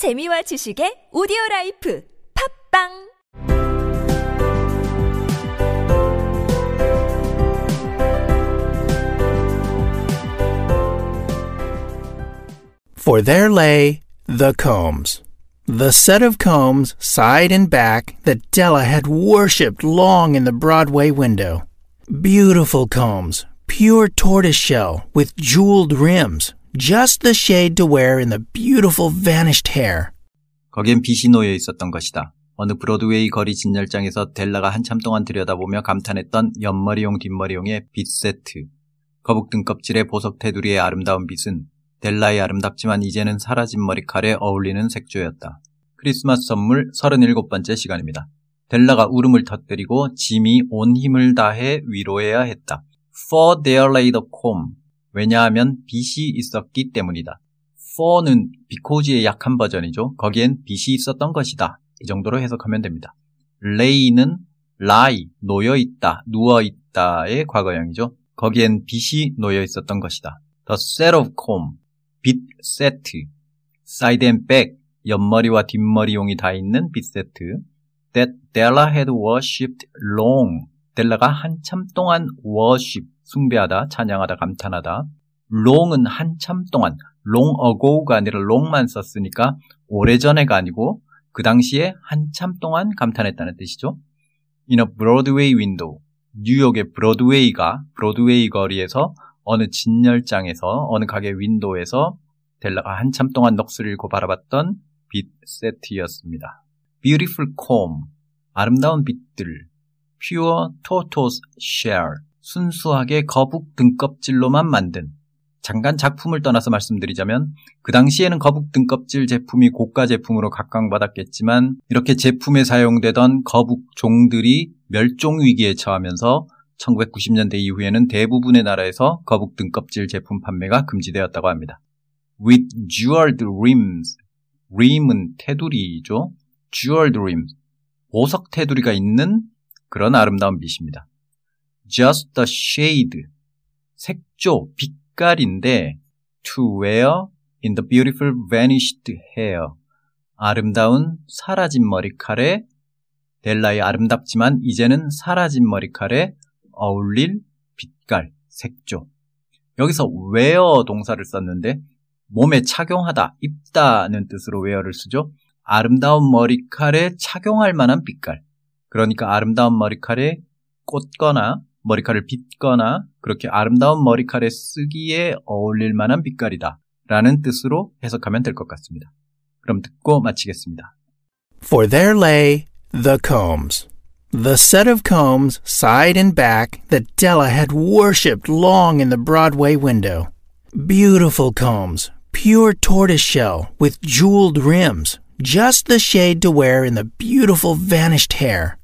재미와 지식의 오디오 라이프 팝빵 For there lay the combs, the set of combs side and back that Della had worshipped long in the Broadway window. Beautiful combs, pure tortoiseshell with jeweled rims, just the shade to wear in the beautiful vanished hair. 거기엔 빛이 놓여 있었던 것이다. 어느 브로드웨이 거리 진열장에서 델라가 한참 동안 들여다보며 감탄했던 옆머리용 뒷머리용의 빛 세트. 거북 등껍질의 보석 테두리의 아름다운 빛은 델라의 아름답지만 이제는 사라진 머리칼에 어울리는 색조였다. 크리스마스 선물 37번째 시간입니다. 델라가 울음을 터뜨리고 짐이 온 힘을 다해 위로해야 했다. For there lay the comb. 왜냐하면 빛이 있었기 때문이다. for는 because의 약한 버전이죠. 거기엔 빛이 있었던 것이다. 이 정도로 해석하면 됩니다. lay는 lie, 놓여있다, 누워있다의 과거형이죠. 거기엔 빛이 놓여 있었던 것이다. The set of comb, 빛 세트, side and back, 옆머리와 뒷머리용이 다 있는 빛 세트. That Della had worshipped long. 델라가 한참 동안 worship, 숭배하다, 찬양하다, 감탄하다. long은 한참 동안, long ago가 아니라 long만 썼으니까 오래전에가 아니고 그 당시에 한참 동안 감탄했다는 뜻이죠. In a Broadway window. 뉴욕의 브로드웨이가 브로드웨이 거리에서 어느 진열장에서 어느 가게 윈도에서 델라가 한참 동안 넋을 잃고 바라봤던 빛 세트였습니다. Beautiful comb. 아름다운 빛들. Pure tortoise shell. 순수하게 거북 등껍질로만 만든 잠깐 작품을 떠나서 말씀드리자면 그 당시에는 거북 등껍질 제품이 고가 제품으로 각광받았겠지만 이렇게 제품에 사용되던 거북 종들이 멸종 위기에 처하면서 1990년대 이후에는 대부분의 나라에서 거북 등껍질 제품 판매가 금지되었다고 합니다. With jeweled rims. rim은 테두리죠. jeweled rims. 보석 테두리가 있는 그런 아름다운 빛입니다. Just the shade. 색조, 빛깔인데 to wear in the beautiful vanished hair. 아름다운 사라진 머리칼에 델라의 아름답지만 이제는 사라진 머리칼에 어울릴 빛깔, 색조. 여기서 wear 동사를 썼는데 몸에 착용하다, 입다는 뜻으로 wear를 쓰죠. 아름다운 머리칼에 착용할 만한 빛깔. 그러니까 아름다운 머리칼에 꽂거나 머리칼을 빗거나 그렇게 아름다운 머리칼에 쓰기에 어울릴 만한 빛깔이다. 라는 뜻으로 해석하면 될 것 같습니다. 그럼 듣고 마치겠습니다. For there lay the combs, the set of combs side and back that Della had worshipped long in the Broadway window. Beautiful combs, pure tortoiseshell with jeweled rims, just the shade to wear in the beautiful vanished hair.